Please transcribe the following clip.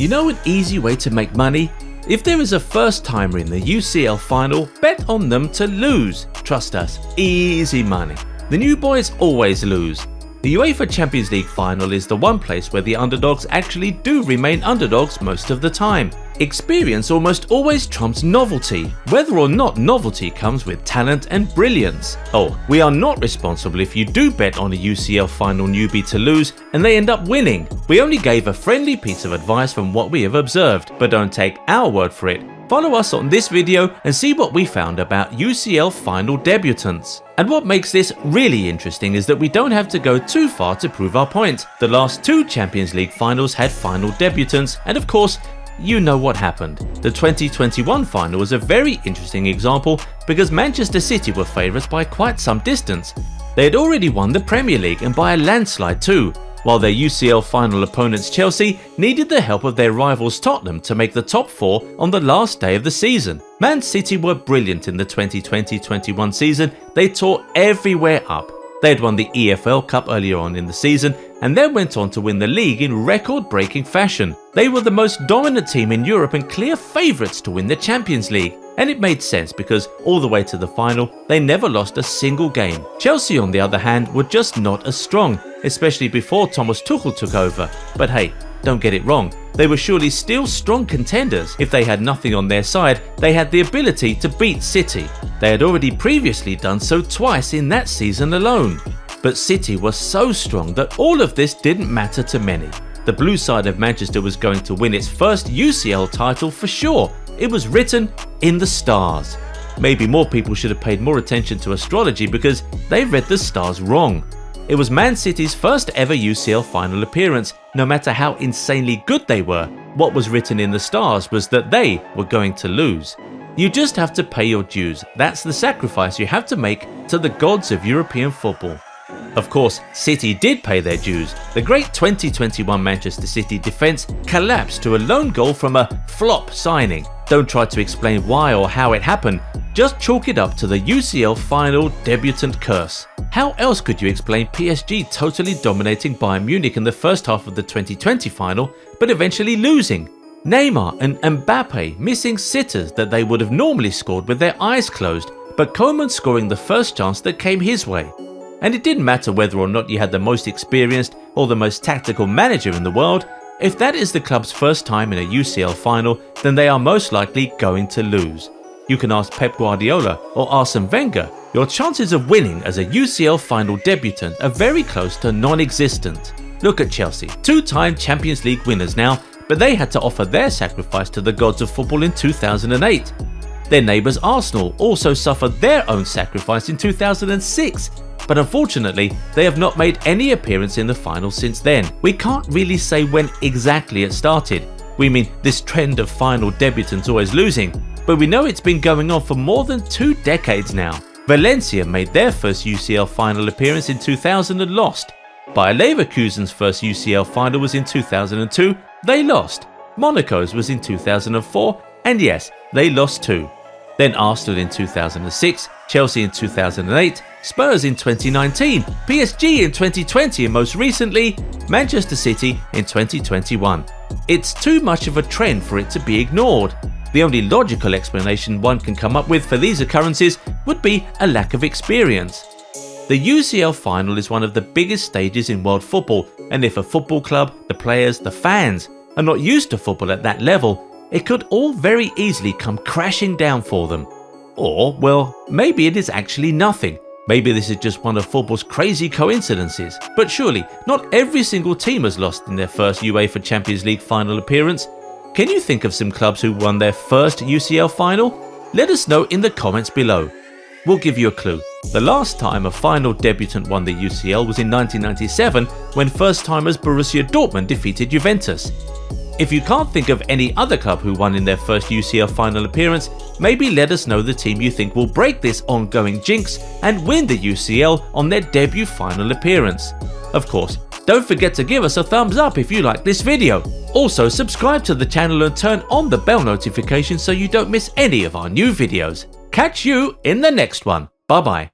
You know an easy way to make money? If there is a first timer in the UCL final, bet on them to lose. Trust us, easy money. The new boys always lose. The UEFA Champions League final is the one place where the underdogs actually do remain underdogs most of the time. Experience almost always trumps novelty, whether or not novelty comes with talent and brilliance. Oh, we are not responsible if you do bet on a UCL final newbie to lose and they end up winning. We only gave a friendly piece of advice from what we have observed, but don't take our word for it. Follow us on this video and see what we found about UCL final debutants. And what makes this really interesting is that we don't have to go too far to prove our point. The last two Champions League finals had final debutants, and of course, you know what happened. The 2021 final was a very interesting example because Manchester City were favourites by quite some distance. They had already won the Premier League and by a landslide too, while their UCL final opponents Chelsea needed the help of their rivals Tottenham to make the top four on the last day of the season. Man City were brilliant in the 2020-21 season, they tore everywhere up. They had won the EFL Cup earlier on in the season and then went on to win the league in record breaking fashion. They were the most dominant team in Europe and clear favourites to win the Champions League. And it made sense because all the way to the final, they never lost a single game. Chelsea, on the other hand, were just not as strong, especially before Thomas Tuchel took over. But hey, don't get it wrong, they were surely still strong contenders. If they had nothing on their side, they had the ability to beat City. They had already previously done so twice in that season alone. But City was so strong that all of this didn't matter to many. The blue side of Manchester was going to win its first UCL title for sure. It was written in the stars. Maybe more people should have paid more attention to astrology because they read the stars wrong. It was Man City's first ever UCL final appearance. No matter how insanely good they were, what was written in the stars was that they were going to lose. You just have to pay your dues. That's the sacrifice you have to make to the gods of European football. Of course, City did pay their dues. The great 2021 Manchester City defence collapsed to a lone goal from a flop signing. Don't try to explain why or how it happened, just chalk it up to the UCL final debutant curse. How else could you explain PSG totally dominating Bayern Munich in the first half of the 2020 final, but eventually losing? Neymar and Mbappe missing sitters that they would have normally scored with their eyes closed, but Coman scoring the first chance that came his way. And it didn't matter whether or not you had the most experienced or the most tactical manager in the world, if that is the club's first time in a UCL final, then they are most likely going to lose. You can ask Pep Guardiola or Arsene Wenger. Your chances of winning as a UCL final debutant are very close to non existent. Look at Chelsea, two time Champions League winners now, but they had to offer their sacrifice to the gods of football in 2008. Their neighbours Arsenal also suffered their own sacrifice in 2006 but unfortunately, they have not made any appearance in the final since then. We can't really say when exactly it started. We mean this trend of final debutants always losing, but we know it's been going on for more than two decades now. Valencia made their first UCL final appearance in 2000 and lost. Bayer Leverkusen's first UCL final was in 2002, they lost. Monaco's was in 2004, and yes, they lost too. Then Arsenal in 2006, Chelsea in 2008, Spurs in 2019, PSG in 2020, and most recently, Manchester City in 2021. It's too much of a trend for it to be ignored. The only logical explanation one can come up with for these occurrences would be a lack of experience. The UCL final is one of the biggest stages in world football, and if a football club, the players, the fans are not used to football at that level, it could all very easily come crashing down for them. Or, well, maybe it is actually nothing. Maybe this is just one of football's crazy coincidences. But surely, not every single team has lost in their first UEFA Champions League final appearance. Can you think of some clubs who won their first UCL final? Let us know in the comments below. We'll give you a clue. The last time a final debutant won the UCL was in 1997 when first timers Borussia Dortmund defeated Juventus. If you can't think of any other club who won in their first UCL final appearance, maybe let us know the team you think will break this ongoing jinx and win the UCL on their debut final appearance. Of course, don't forget to give us a thumbs up if you like this video. Also, subscribe to the channel and turn on the bell notification so you don't miss any of our new videos. Catch you in the next one. Bye bye.